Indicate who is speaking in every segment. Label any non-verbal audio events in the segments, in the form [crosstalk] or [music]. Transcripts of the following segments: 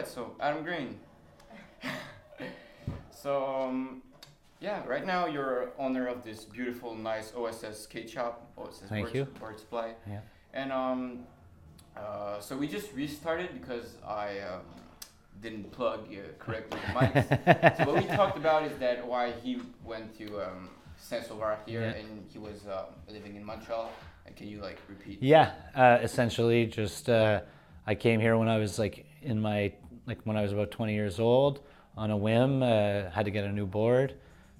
Speaker 1: right, so Adam Green. [laughs] so um, yeah, right now you're owner of this beautiful, nice OSS skate shop. OSS
Speaker 2: Thank
Speaker 1: Board,
Speaker 2: you.
Speaker 1: Board Supply.
Speaker 2: Yeah.
Speaker 1: And um, uh, so we just restarted because I um, didn't plug uh, correctly the mics. [laughs] so what we talked about is that why he went to um, Saint Sauveur here
Speaker 2: Yeah.
Speaker 1: and he was um, living in Montreal. And can you like repeat?
Speaker 2: Yeah, uh, essentially, just uh, I came here when I was like in my like when I was about 20 years old on a whim. Uh, had to get a new board,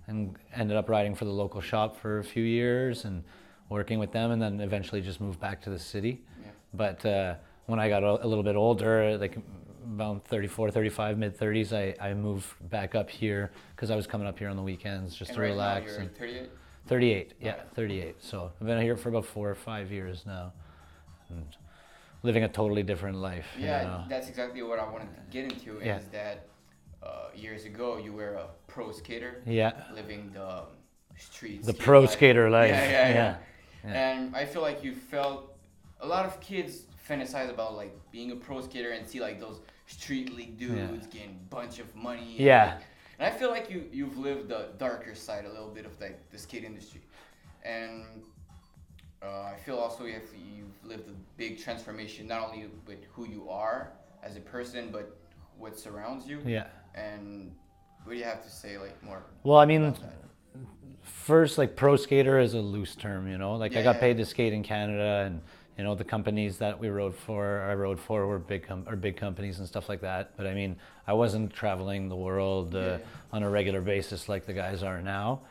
Speaker 2: and ended up riding for the local shop for a few years and working with them, and then eventually just moved back to the city.
Speaker 1: Yeah.
Speaker 2: But uh, when I got a, little bit older, like about 34, 35, mid 30s, I, I moved back up here because I was coming up here on the weekends just
Speaker 1: And
Speaker 2: to
Speaker 1: right
Speaker 2: relax.
Speaker 1: now you're
Speaker 2: and
Speaker 1: 38.
Speaker 2: 38, yeah,
Speaker 1: Okay.
Speaker 2: 38. So I've been here for about four or five years now, and living a totally different life. you
Speaker 1: Yeah,
Speaker 2: know.
Speaker 1: that's exactly what I wanted to get into.
Speaker 2: Yeah.
Speaker 1: Is that uh, years ago you were a pro skater,
Speaker 2: yeah,
Speaker 1: living the streets.
Speaker 2: the pro skater life.
Speaker 1: Yeah, yeah, yeah.
Speaker 2: yeah.
Speaker 1: And I feel like you felt a lot of kids fantasize about like being a pro skater and see like those street league dudes
Speaker 2: Yeah.
Speaker 1: getting bunch of money. and,
Speaker 2: Yeah.
Speaker 1: like- and I feel like you you've lived the darker side a little bit of like the skate industry, and uh, I feel also you have, you've lived a big transformation not only with who you are as a person but what surrounds you.
Speaker 2: yeah.
Speaker 1: And what do you have to say like more?
Speaker 2: Well, I mean, first, like pro skater is a loose term, you know. Like I got
Speaker 1: yeah.
Speaker 2: paid to skate in Canada, and you know the companies that we rode for, I rode for, were big com- or big companies and stuff like that. But I mean, I wasn't traveling the world uh,
Speaker 1: Yeah, yeah.
Speaker 2: on a regular basis like the guys are now.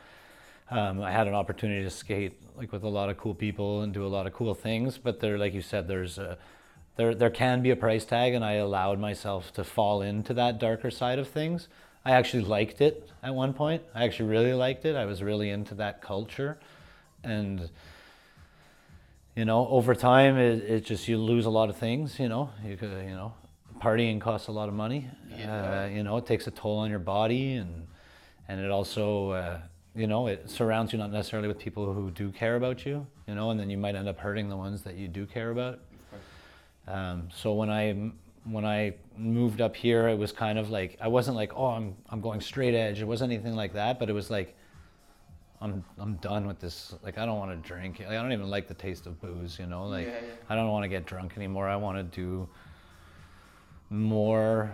Speaker 2: Um, I had an opportunity to skate like with a lot of cool people and do a lot of cool things, but there, like you said, there's a there there can be a price tag, and I allowed myself to fall into that darker side of things. I actually liked it at one point. I actually really liked it. I was really into that culture, and you know, over time, it, it just you lose a lot of things. You know, you could, you know, partying costs a lot of money.
Speaker 1: Yeah.
Speaker 2: Uh, you know, it takes a toll on your body, and and it also, uh, you know, it surrounds you not necessarily with people who do care about you. You know, and then you might end up hurting the ones that you do care about. Um, so when I when I moved up here, it was kind of like I wasn't like, oh, I'm I'm going straight edge. It wasn't anything like that, but it was like, I'm I'm done with this. Like I don't want to drink. Like, I don't even like the taste of booze. You know, like
Speaker 1: Yeah, yeah.
Speaker 2: I don't want to get drunk anymore. I want to do more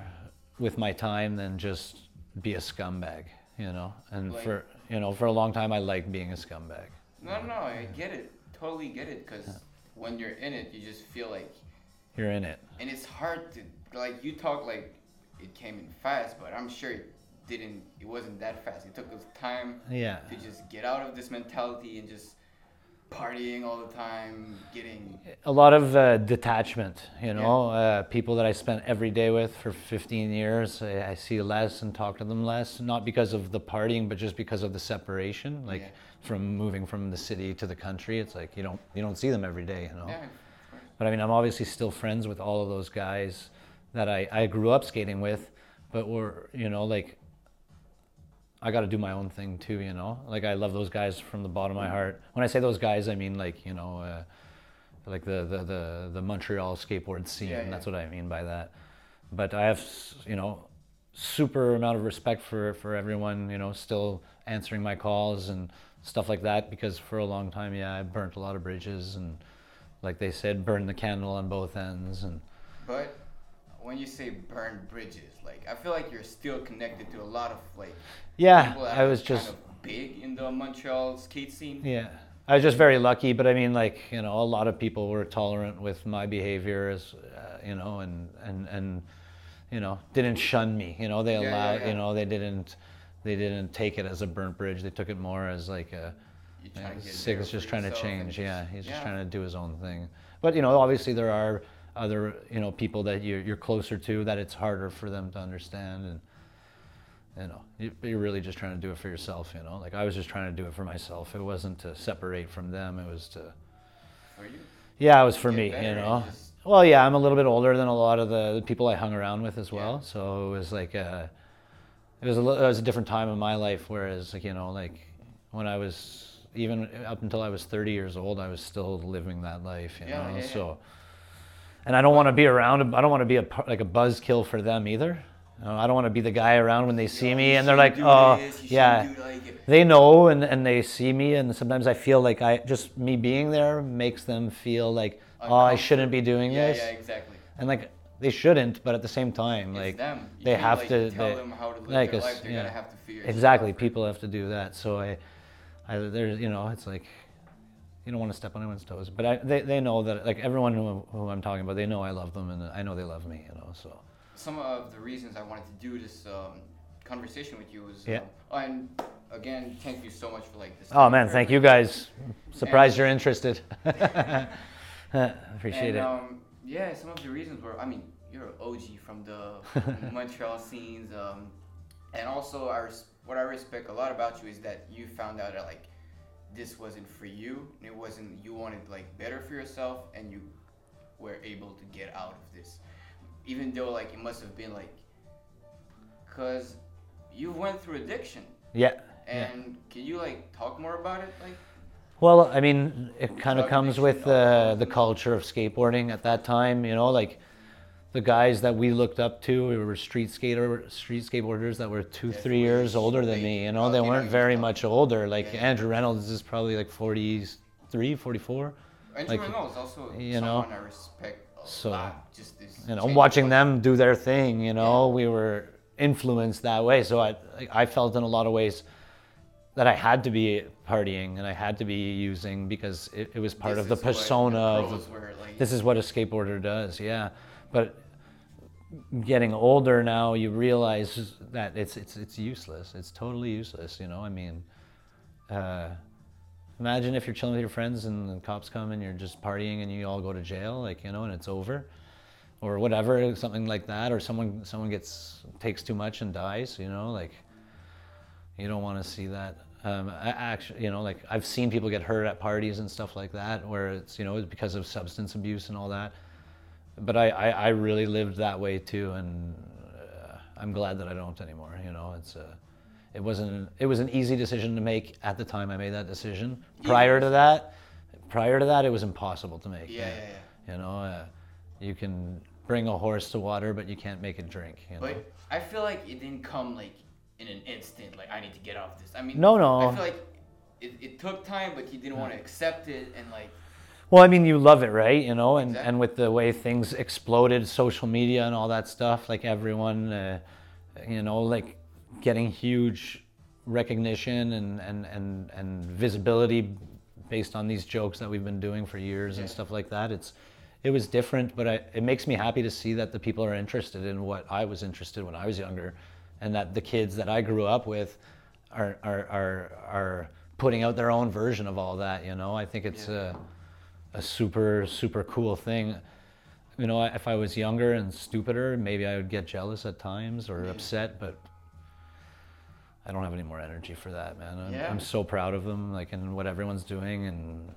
Speaker 2: with my time than just be a scumbag. You know, and
Speaker 1: Like-
Speaker 2: for you know for a long time I liked being a scumbag.
Speaker 1: No, no, I get it. Totally get it. Because when you're in it, you just feel like,
Speaker 2: You're in it.
Speaker 1: and it's hard to like you talk like it came in fast, but I'm sure it didn't. It wasn't that fast. It took us time
Speaker 2: Yeah.
Speaker 1: to just get out of this mentality and just partying all the time, getting
Speaker 2: a lot of uh, detachment you know uh, people that i spent every day with for 15 years I, I see less and talk to them less not because of the partying but just because of the separation like
Speaker 1: Yeah.
Speaker 2: from moving from the city to the country it's like you don't you don't see them every day you know
Speaker 1: yeah.
Speaker 2: but i mean i'm obviously still friends with all of those guys that i, I grew up skating with but we're you know like I got to do my own thing too, you know. Like I love those guys from the bottom of my heart. When I say those guys, I mean like you know, uh, like the, the the the Montreal skateboard scene.
Speaker 1: Yeah, yeah.
Speaker 2: That's what I mean by that. But I have you know, super amount of respect for for everyone. You know, still answering my calls and stuff like that because for a long time, yeah, I burnt a lot of bridges and like they said, burn the candle on both ends and.
Speaker 1: But when you say burn bridges, like I feel like you're still connected to a lot of like
Speaker 2: Yeah, I was
Speaker 1: kind
Speaker 2: just
Speaker 1: of big in the Montreal skate scene.
Speaker 2: Yeah. I was just very lucky, but I mean, like you know, a lot of people were tolerant with my behavior, as uh, you know, and and and you know, didn't shun me. You know, they
Speaker 1: Yeah, yeah,
Speaker 2: allowed.
Speaker 1: yeah.
Speaker 2: You know, they didn't they didn't take it as a burnt bridge. They took it more as like a
Speaker 1: You're
Speaker 2: yeah,
Speaker 1: trying to get
Speaker 2: Sig's just trying to change. Yeah, he's just trying to do his own thing. But you know, obviously there are other you know people that you're you're closer to that it's harder for them to understand and. You know, you- you're really just trying to do it for yourself. You know, like I was just trying to do it for myself. It wasn't to separate from them. It was to,
Speaker 1: For you.
Speaker 2: yeah, it was for me. You know, well, yeah, I'm a little bit older than a lot of the, people I hung around with as well. So it was like a, it was a it was a different time in my life. Whereas like you know like when I was even up until I was 30 years old, I was still living that life. You
Speaker 1: Yeah,
Speaker 2: know,
Speaker 1: yeah, yeah.
Speaker 2: so. And I don't want to be around. I don't want to be a like a buzzkill for them either. I don't want to be the guy around when they see
Speaker 1: Yo,
Speaker 2: me and they're like, oh,
Speaker 1: this,
Speaker 2: yeah.
Speaker 1: like.
Speaker 2: They know and, and they see me, and sometimes I feel like I just me being there makes them feel like, oh, I shouldn't be doing
Speaker 1: Yeah,
Speaker 2: this,
Speaker 1: yeah, exactly.
Speaker 2: and like they shouldn't, but at the same time,
Speaker 1: It's
Speaker 2: like
Speaker 1: them. You
Speaker 2: they have
Speaker 1: like,
Speaker 2: to
Speaker 1: tell
Speaker 2: they-
Speaker 1: them how to live
Speaker 2: like
Speaker 1: their
Speaker 2: us,
Speaker 1: life. They're
Speaker 2: yeah.
Speaker 1: gonna have to shit
Speaker 2: exactly people have to do that so i i there's you know it's like you don't want to step on anyone's toes but i they, they know that like everyone who, who i'm talking about they know i love them and i know they love me you know so
Speaker 1: some of the reasons I wanted to do this um, conversation with you was,
Speaker 2: Yeah.
Speaker 1: oh, and again, thank you so much for like this.
Speaker 2: oh man thank you guys surprised
Speaker 1: And-
Speaker 2: you're interested [laughs] appreciate
Speaker 1: and,
Speaker 2: it
Speaker 1: Um, yeah, some of the reasons were, I mean, you're an OG from the [laughs] Montreal scenes, um, and also I res- what I respect a lot about you is that you found out that like this wasn't for you. and It wasn't you wanted like better for yourself, and you were able to get out of this, even though like it must have been like, cause you went through addiction.
Speaker 2: yeah yeah.
Speaker 1: And can you like talk more about it? Like,
Speaker 2: Well, I mean, it kind of comes with the
Speaker 1: alcohol.
Speaker 2: Uh, the culture of skateboarding at that time. You know, like the guys that we looked up to we were street skater street skateboarders that were two,
Speaker 1: Yeah,
Speaker 2: three years older than me. You know, they weren't very much older. Like
Speaker 1: Yeah.
Speaker 2: Andrew Reynolds is probably like 43, 44.
Speaker 1: and
Speaker 2: Like,
Speaker 1: Reynolds also
Speaker 2: you know,
Speaker 1: I respect
Speaker 2: so,
Speaker 1: lot. Just this.
Speaker 2: You know, watching them do their thing. You know, we were influenced that way. So I I felt in a lot of ways that I had to be partying and I had to be using because it, it was part
Speaker 1: This
Speaker 2: of the persona of
Speaker 1: like,
Speaker 2: this is what a skateboarder does yeah but getting older now you realize that it's it's it's useless. It's totally useless you know? I mean uh, imagine if you're chilling with your friends and the cops come and you're just partying and you all go to jail like you know and it's over or whatever something like that or someone someone gets takes too much and dies you know? Like you don't want to see that. Um, I actually you know like i've seen people get hurt at parties and stuff like that where it's you know it's because of substance abuse and all that but I, I, I really lived that way too, and uh, I'm glad that I don't anymore. You know, it's a, it wasn't it was an easy decision to make at the time I made that decision. Prior to that, prior to that, it was impossible to make.
Speaker 1: Yeah, yeah, yeah.
Speaker 2: You know, uh, you can bring a horse to water, but you can't make it drink. You know?
Speaker 1: But I feel like it didn't come like in an instant. Like I need to get off this. I mean,
Speaker 2: No, no.
Speaker 1: I feel like it, it took time, but you didn't want to accept it and like.
Speaker 2: Well, I mean, you love it, right? You know, and,
Speaker 1: Exactly.
Speaker 2: and with the way things exploded, social media and all that stuff, like everyone, uh, you know, like getting huge recognition and, and, and, and visibility based on these jokes that we've been doing for years and stuff like that. It's, it was different, but I, it makes me happy to see that the people are interested in what I was interested in when I was younger, and that the kids that I grew up with are are are, are putting out their own version of all that. You know, I think it's
Speaker 1: Yeah.
Speaker 2: a, a super super cool thing. You know, if I was younger and stupider, maybe I would get jealous at times or upset, but I don't have any more energy for that, man. I'm,
Speaker 1: Yeah.
Speaker 2: I'm so proud of them, like, and what everyone's doing and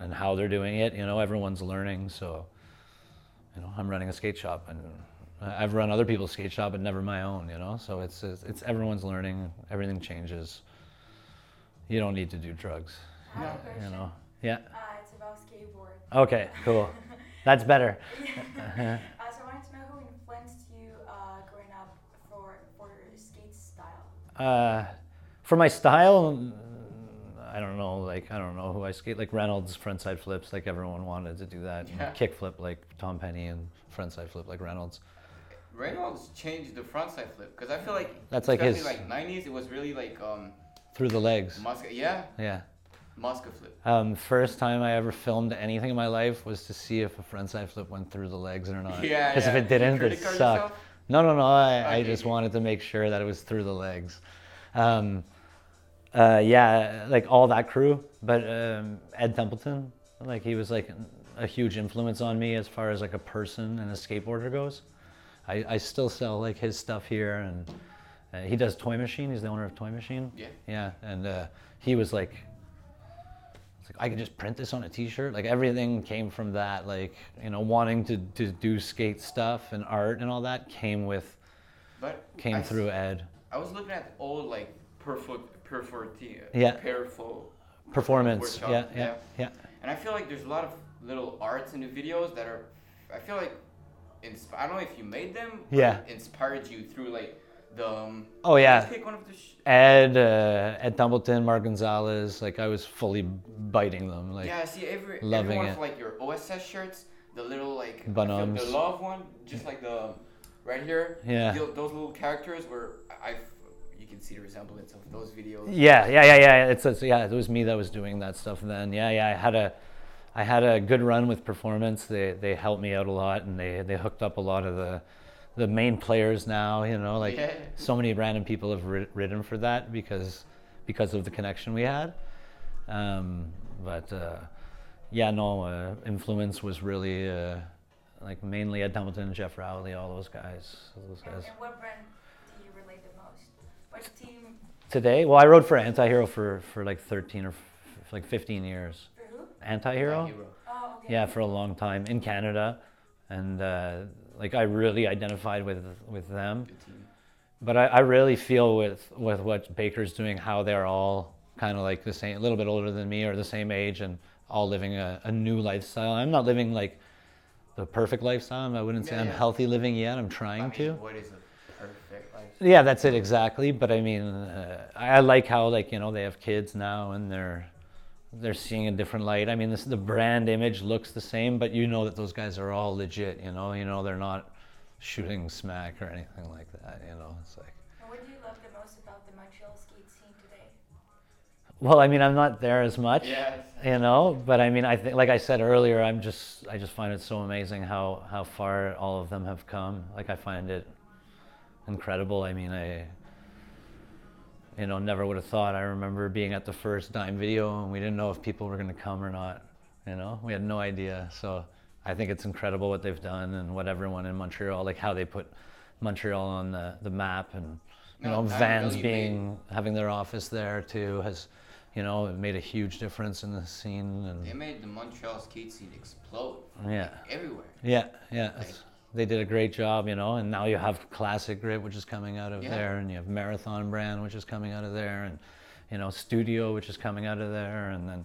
Speaker 2: and how they're doing it. You know, everyone's learning. So, you know, I'm running a skate shop, and I've run other people's skate shop, but never my own. You know, so it's it's, it's everyone's learning. Everything changes. You don't need to do drugs.
Speaker 3: I have a
Speaker 1: Yeah,
Speaker 2: You know. Yeah.
Speaker 3: Uh, It's about skateboard.
Speaker 2: Okay. Cool. [laughs] That's better. [laughs]
Speaker 3: uh, so I wanted to know who influenced you uh, growing up for for your skate style.
Speaker 2: Uh, for my style, mm, I don't know. Like I don't know who I skate. Like Reynolds frontside flips, like everyone wanted to do that. and
Speaker 1: Yeah.
Speaker 2: Kick flip, like Tom Penny, and frontside flip, like Reynolds.
Speaker 1: Reynolds changed the frontside flip because I feel like
Speaker 2: That's like his-
Speaker 1: like '90s. It was really like um,
Speaker 2: Through the legs.
Speaker 1: Muska. Yeah,
Speaker 2: Yeah.
Speaker 1: Flip.
Speaker 2: Um, first time I ever filmed anything in my life was to see if a frontside flip went through the legs or not.
Speaker 1: Yeah,
Speaker 2: Because if it didn't, it sucked.
Speaker 1: yourself?
Speaker 2: No, no, no. I, I just wanted to make sure that it was through the legs. Um, uh, yeah, like all that crew. But um, Ed Templeton, like he was like a huge influence on me as far as like a person and a skateboarder goes. I, I still sell like his stuff here, and uh, he does Toy Machine. He's the owner of Toy Machine.
Speaker 1: Yeah.
Speaker 2: Yeah, and uh, he was like, like I could just print this on a T-shirt. Like everything came from that. Like you know, wanting to, to do skate stuff and art and all that came with
Speaker 1: But
Speaker 2: came
Speaker 1: I s-
Speaker 2: through Ed.
Speaker 1: I was looking at old like perfo perfo
Speaker 2: Yeah.
Speaker 1: perfo
Speaker 2: Performance.
Speaker 1: workshop,
Speaker 2: Yeah,
Speaker 1: yeah.
Speaker 2: yeah, yeah.
Speaker 1: And I feel like there's a lot of little arts in the videos that are I feel like insp- I don't know if you made them.
Speaker 2: Yeah.
Speaker 1: Inspired you through like the. Um,
Speaker 2: Oh, yeah.
Speaker 1: one of the. Sh-
Speaker 2: Ed, uh, Ed Templeton, Mark Gonzalez, like I was fully biting them. Like,
Speaker 1: yeah, see every
Speaker 2: loving
Speaker 1: every one
Speaker 2: it.
Speaker 1: of like your OSS shirts, the little like the love one, just like the right here.
Speaker 2: Yeah.
Speaker 1: tho- those little characters were I. You can see the resemblance of those videos.
Speaker 2: Yeah, yeah, yeah, yeah. It's, it's yeah. It was me that was doing that stuff then. Yeah, yeah. I had a, I had a good run with performance. They they helped me out a lot, and they they hooked up a lot of the, the main players now. You know, like
Speaker 1: Yeah.
Speaker 2: so many random people have ri- ridden for that because because of the connection we had. Um, but uh, yeah, no, uh, influence was really uh, like mainly Ed Hamilton, Geoff Rowley, all those guys. Those guys.
Speaker 3: and what brand do you relate the most? What team?
Speaker 2: Today, well, I rode for Antihero for for like 13 or f- like 15 years.
Speaker 3: For who?
Speaker 2: Antihero.
Speaker 1: Hero.
Speaker 3: Oh, okay.
Speaker 2: Yeah, for a long time in Canada, and uh, like I really identified with with them. But I, I really feel with with what Baker's doing, how they're all kind of like the same, a little bit older than me or the same age, and all living a, a new lifestyle. I'm not living like the perfect lifestyle. I wouldn't say
Speaker 1: Yeah,
Speaker 2: I'm
Speaker 1: yeah.
Speaker 2: healthy living yet. I'm
Speaker 1: I
Speaker 2: trying
Speaker 1: mean,
Speaker 2: to.
Speaker 1: What is a perfect life?
Speaker 2: Yeah, that's it exactly. But I mean, uh, I, I like how like you know they have kids now and they're they're seeing a different light. I mean, this the brand image looks the same, but you know that those guys are all legit. You know, you know they're not shooting smack or anything like that. You know, it's like.
Speaker 3: What do you love the most about the Montreal skate scene today?
Speaker 2: Well, I mean, I'm not there as much.
Speaker 1: Yes.
Speaker 2: You know, but I mean, I think, like I said earlier, I'm just, I just find it so amazing how how far all of them have come. Like I find it incredible. I mean, I, you know, never would have thought. I remember being at the first Dime video, and we didn't know if people were going to come or not. You know, we had no idea. So I think it's incredible what they've done and what everyone in Montreal, like how they put Montreal on the the map, and you
Speaker 1: No,
Speaker 2: know, Vans being having their office there too has. You know, it made a huge difference in the scene, and
Speaker 1: They made the Montreal skate scene explode
Speaker 2: yeah,
Speaker 1: everywhere.
Speaker 2: yeah, yeah.
Speaker 1: Like-
Speaker 2: they did a great job, you know, and now you have Classic Grit, which is coming out of
Speaker 1: Yeah.
Speaker 2: there, and you have Marathon Brand, which is coming out of there, and you know, Studio, which is coming out of there, and then,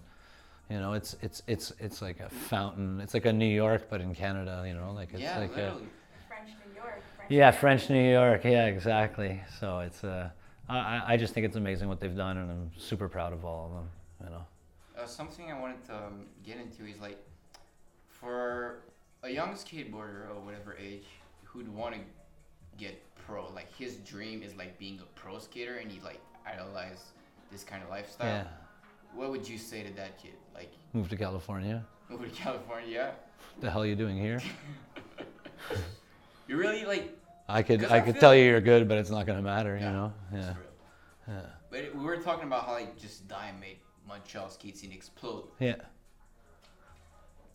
Speaker 2: you know, it's it's it's it's like a fountain. It's like a New York, but in Canada, you know, like it's
Speaker 1: yeah,
Speaker 2: like a
Speaker 1: literally.
Speaker 3: French New York. French
Speaker 2: yeah, French New York, yeah, exactly. So it's uh, I I- I just think it's amazing what they've done, and I'm super proud of all of them, you know.
Speaker 1: Uh, something I wanted to um, get into is like, for a young skateboarder or whatever age who'd want to get pro, like his dream is like being a pro skater, and he like idolize this kind of lifestyle.
Speaker 2: Yeah,
Speaker 1: What would you say to that kid? Like,
Speaker 2: move to California.
Speaker 1: move to California, yeah.
Speaker 2: The hell are you doing here? [laughs]
Speaker 1: You really like.
Speaker 2: I could I
Speaker 1: I
Speaker 2: could tell
Speaker 1: like-
Speaker 2: you you're good, but it's not gonna matter, you know. Yeah, yeah,
Speaker 1: But it- we were talking about how like just Dime made Montreal skate scene explode.
Speaker 2: yeah.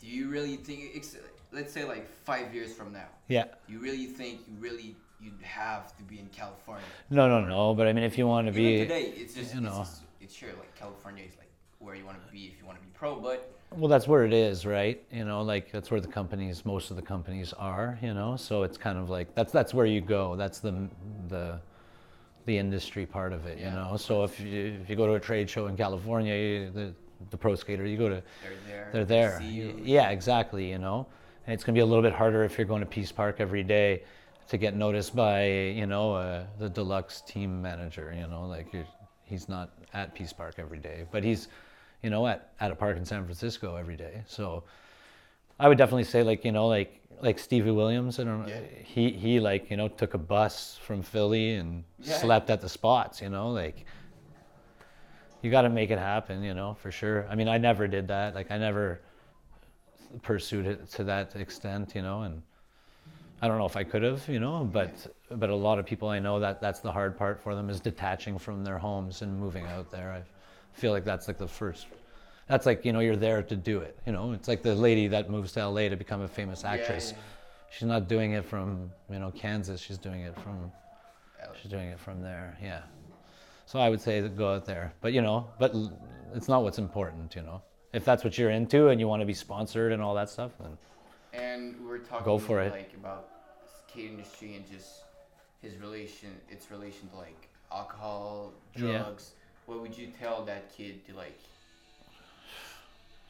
Speaker 1: Do you really think? It's, let's say like five years from now.
Speaker 2: Yeah.
Speaker 1: You really think you really you'd have to be in California?
Speaker 2: No, no, no. But I mean, if you want to
Speaker 1: Even
Speaker 2: be,
Speaker 1: today, it's just
Speaker 2: you
Speaker 1: it's,
Speaker 2: know.
Speaker 1: just, it's sure like California is like where you want to be if you want to be pro, but
Speaker 2: well, that's where it is, right? You know, like that's where the companies, most of the companies are. You know, so it's kind of like that's that's where you go. That's the the the industry part of it. You know, so if you if you go to a trade show in California, you, the the pro skater, you go to
Speaker 1: they're there.
Speaker 2: they're
Speaker 1: they
Speaker 2: there.
Speaker 1: See you.
Speaker 2: Yeah, exactly. You know, and it's gonna be a little bit harder if you're going to Peace Park every day to get noticed by you know uh, the deluxe team manager. You know, like you're, he's not at Peace Park every day, but he's you know at at a park in San Francisco every day. So I would definitely say like you know like like Stevie Williams. I don't know.
Speaker 1: Yeah.
Speaker 2: He he like you know took a bus from Philly and
Speaker 1: Yeah.
Speaker 2: slept at the spots. You know like you got to make it happen, you know, for sure. I mean, I never did that. Like, I never pursued it to that extent, you know, and I don't know if I could have, you know, but but a lot of people I know that that's the hard part for them is detaching from their homes and moving out there. I feel like that's like the first. That's like you know you're there to do it. You know, it's like the lady that moves to LA to become a famous actress.
Speaker 1: yeah.
Speaker 2: She's not doing it from you know Kansas. She's doing it from She's doing it from there, yeah. So I would say go out there, but you know, but it's not what's important, you know. If that's what you're into and you want to be sponsored and all that stuff, then
Speaker 1: And we were talking
Speaker 2: Go for it.
Speaker 1: like about skate industry and just his relation, its relation to like alcohol,
Speaker 2: Yeah.
Speaker 1: drugs. What would you tell that kid to like?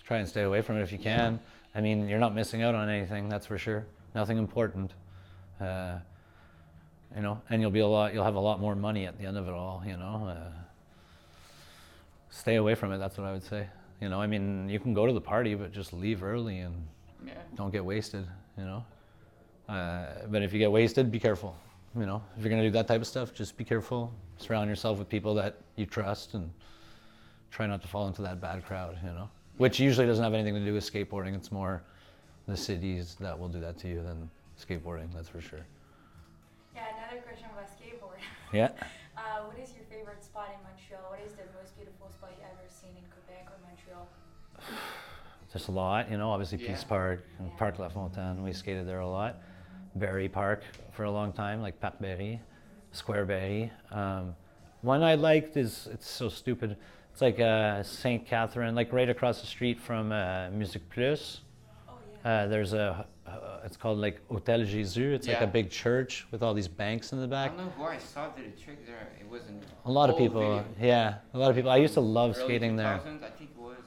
Speaker 2: try and stay away from it if you can. I mean, you're not missing out on anything, that's for sure. Nothing important. Uh, you know, and you'll be a lot. You'll have a lot more money at the end of it all. You know, uh, stay away from it. That's what I would say. You know, I mean, you can go to the party, but just leave early and
Speaker 1: Yeah.
Speaker 2: don't get wasted. You know, uh, but if you get wasted, be careful. You know, if you're gonna do that type of stuff, just be careful. Surround yourself with people that you trust, and try not to fall into that bad crowd. You know, which usually doesn't have anything to do with skateboarding. It's more the cities that will do that to you than skateboarding. That's for sure.
Speaker 3: Yeah, another question about skateboard.
Speaker 2: Yeah. [laughs]
Speaker 3: Uh, what is your favorite spot in Montreal? What is the most beautiful spot you ever seen in Quebec or Montreal? [sighs]
Speaker 2: There's a lot, you know. Obviously,
Speaker 1: Yeah.
Speaker 2: Peace Park and
Speaker 3: Yeah.
Speaker 2: Parc La Fontaine. We skated there a lot. Berry Park for a long time, like Parc Berry, Square Berry. Um, one I liked is it's so stupid. It's like uh, Saint Catherine, like right across the street from uh, MusiquePlus.
Speaker 3: Oh yeah.
Speaker 2: Uh, there's a, uh, it's called like Hotel Jésus. It's like a big church with all these banks in the back.
Speaker 1: I don't know who I saw did a trick there. It wasn't.
Speaker 2: A lot of people,
Speaker 1: video.
Speaker 2: yeah, a lot of people. I used to love skating there.
Speaker 1: 2000s, I think was.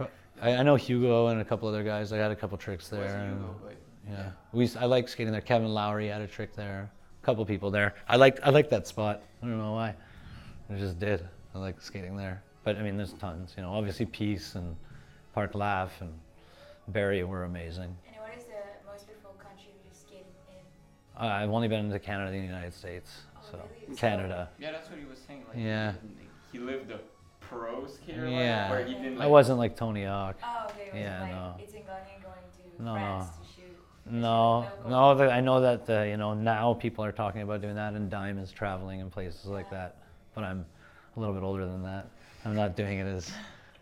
Speaker 1: uh,
Speaker 2: I, I know Hugo and a couple other guys. I had a couple tricks there.
Speaker 1: Hugo, but
Speaker 2: Yeah, we. I like skating there. Kevin Lowry had a trick there. A couple people there. I liked. I liked that spot. I don't know why. I just did. I like skating there. But I mean, there's tons. You know, obviously Peace and Park Laugh and Berry were amazing.
Speaker 3: And what is the most beautiful country you skated in?
Speaker 2: Uh, I've only been to Canada and the United States.
Speaker 3: Oh,
Speaker 2: So
Speaker 3: really? So-
Speaker 2: Canada.
Speaker 1: yeah, that's what he was saying. Like,
Speaker 2: Yeah.
Speaker 1: He, he lived a pro skater
Speaker 2: Yeah.
Speaker 1: life where he didn't.
Speaker 2: I wasn't like Tony Hawk.
Speaker 3: Oh, okay. It was
Speaker 2: Yeah,
Speaker 3: like
Speaker 2: no.
Speaker 3: it's in Ghana going to
Speaker 2: No,
Speaker 3: France
Speaker 2: no.
Speaker 3: to shoot.
Speaker 2: No,
Speaker 3: local.
Speaker 2: no. The, I know that uh, you know now people are talking about doing that, and Dime is traveling in places like that. But I'm a little bit older than that. I'm not doing it as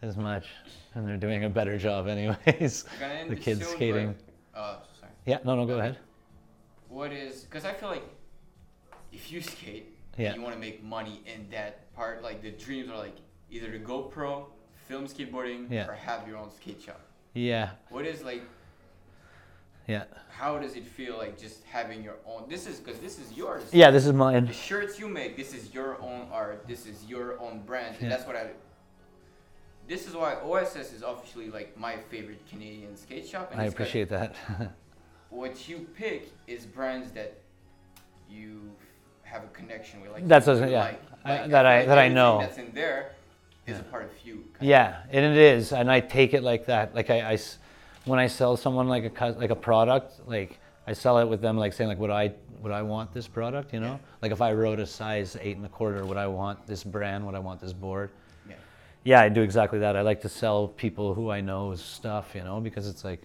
Speaker 2: as much, and they're doing a better job anyways.
Speaker 1: we're gonna end
Speaker 2: the kids
Speaker 1: soon,
Speaker 2: skating.
Speaker 1: But, uh, sorry.
Speaker 2: Yeah, no, no, go ahead.
Speaker 1: What is? Because I feel like if you skate,
Speaker 2: Yeah.
Speaker 1: you want to make money in that part. Like the dreams are like either to go pro, film skateboarding,
Speaker 2: Yeah.
Speaker 1: or have your own skate shop.
Speaker 2: Yeah,
Speaker 1: What is like?
Speaker 2: yeah,
Speaker 1: How does it feel like just having your own? This is because this is yours.
Speaker 2: yeah. This is mine.
Speaker 1: The shirts you make, this is your own art. This is your own brand.
Speaker 2: Yeah.
Speaker 1: That's what I. This is why OSS is officially like my favorite Canadian skate shop. And
Speaker 2: I appreciate that. [laughs]
Speaker 1: What you pick is brands that you have a connection with. Like
Speaker 2: That's what I yeah.
Speaker 1: like.
Speaker 2: I-
Speaker 1: Like,
Speaker 2: that I-
Speaker 1: feel
Speaker 2: that I know.
Speaker 1: That's in there is
Speaker 2: Yeah.
Speaker 1: a part of you. kind of.
Speaker 2: Yeah, and it is, and I take it like that. Like I when I sell someone like a like a product, like I sell it with them, like saying like, would I would I want this product? You know,
Speaker 1: Yeah.
Speaker 2: like if I wrote a size eight and a quarter, would I want this brand? Would I want this board?
Speaker 1: Yeah.
Speaker 2: Yeah, I do exactly that. I like to sell people who I know stuff, you know, because it's like,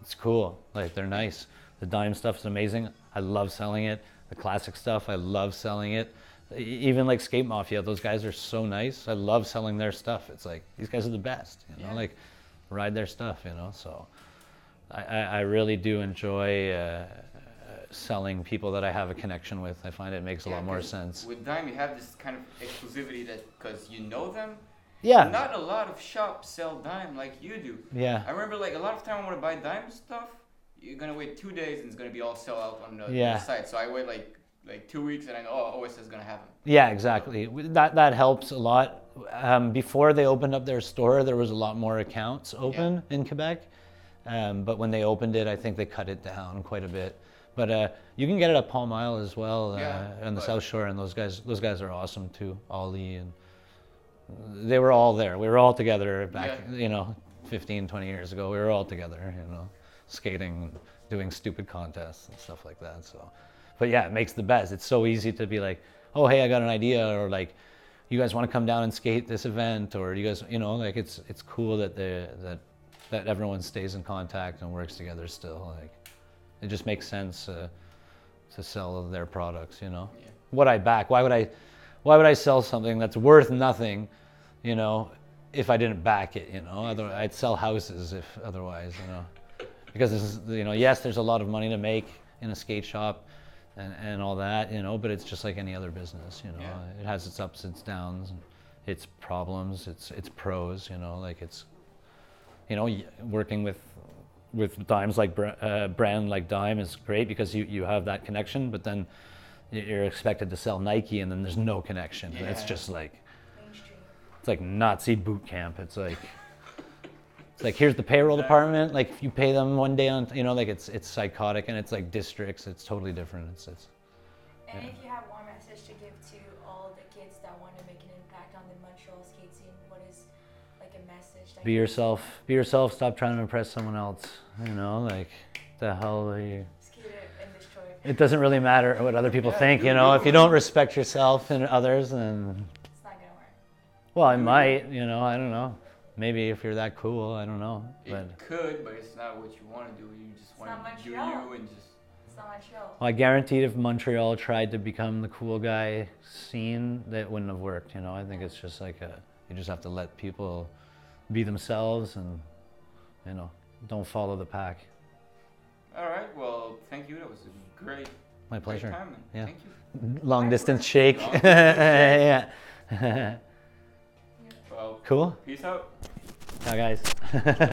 Speaker 2: it's cool. Like they're nice. The dime stuff is amazing. I love selling it. The classic stuff, I love selling it. Even like Skate Mafia, those guys are so nice. I love selling their stuff. It's like these guys are the best, you know.
Speaker 1: Yeah.
Speaker 2: Like ride their stuff, you know. So I, I, really do enjoy uh, selling people that I have a connection with. I find it makes a lot more sense.
Speaker 1: With Dime, you have this kind of exclusivity that because you know them.
Speaker 2: Yeah.
Speaker 1: Not a lot of shops sell Dime like you do.
Speaker 2: Yeah.
Speaker 1: I remember like a lot of time I want to buy Dime stuff. You're gonna wait two days and it's gonna be all sell out on the,
Speaker 2: Yeah.
Speaker 1: the site. So I wait like like two weeks and I know oh OSS is gonna have them.
Speaker 2: Yeah, exactly. That that helps a lot. Um, before they opened up their store, there was a lot more accounts open in Quebec, um, but when they opened it, I think they cut it down quite a bit. But uh, you can get it at Palm Isle as well, uh,
Speaker 1: Yeah,
Speaker 2: on the South Shore, and those guys those guys are awesome too. Ollie and they were all there. We were all together back,
Speaker 1: Yeah.
Speaker 2: you know, 15, 20 years ago. We were all together, you know, skating, doing stupid contests and stuff like that. So, but yeah, it makes the best. It's so easy to be like, oh, hey, I got an idea, or like, you guys want to come down and skate this event, or you guys, you know, like it's it's cool that the that that everyone stays in contact and works together still. Like, it just makes sense uh, to sell their products, you know.
Speaker 1: Yeah.
Speaker 2: What I back? Why would I? Why would I sell something that's worth nothing, you know, if I didn't back it? You know, Other, I'd sell houses if otherwise, you know, because this is, you know, yes, there's a lot of money to make in a skate shop, and, and all that, you know, but it's just like any other business, you know.
Speaker 1: Yeah.
Speaker 2: It has its ups, its downs, its problems, its its pros, you know, like it's, you know, working with with dimes like uh, brand like Dime is great because you, you have that connection, but then you're expected to sell Nike and then there's no connection. And It's just like it's like Nazi boot camp. It's like It's like here's the payroll department. Like if you pay them one day on, you know, like it's it's psychotic and it's like districts. It's totally different. It's it's
Speaker 3: And
Speaker 2: Yeah.
Speaker 3: if you have one message to give to all the kids that want to make an impact on the Montreal skate scene, what is like a message that
Speaker 2: be yourself. Be yourself. Stop trying to impress someone else. You know, like the hell are you?
Speaker 3: It? It
Speaker 2: doesn't really matter what other people
Speaker 1: Yeah,
Speaker 2: think. You know, if you don't respect yourself and others, then
Speaker 3: It's not gonna work.
Speaker 2: well, I might. You know, I don't know. Maybe if you're that cool, I don't know.
Speaker 1: It
Speaker 2: But
Speaker 1: could, but it's not what you want to do. You just want to do you and just.
Speaker 3: It's not Montreal.
Speaker 2: Well, I guaranteed if Montreal tried to become the cool guy scene, that wouldn't have worked. You know, I think it's just like a, you just have to let people be themselves and, you know, don't follow the pack.
Speaker 1: All right. Well, thank you. That was a great,
Speaker 2: My
Speaker 1: great
Speaker 2: pleasure.
Speaker 1: time.
Speaker 2: Yeah.
Speaker 1: Thank you.
Speaker 2: Long [laughs] distance shake.
Speaker 1: Long distance
Speaker 2: yeah. [laughs]
Speaker 1: Well,
Speaker 2: cool.
Speaker 1: peace out.
Speaker 2: Ciao, guys. [laughs]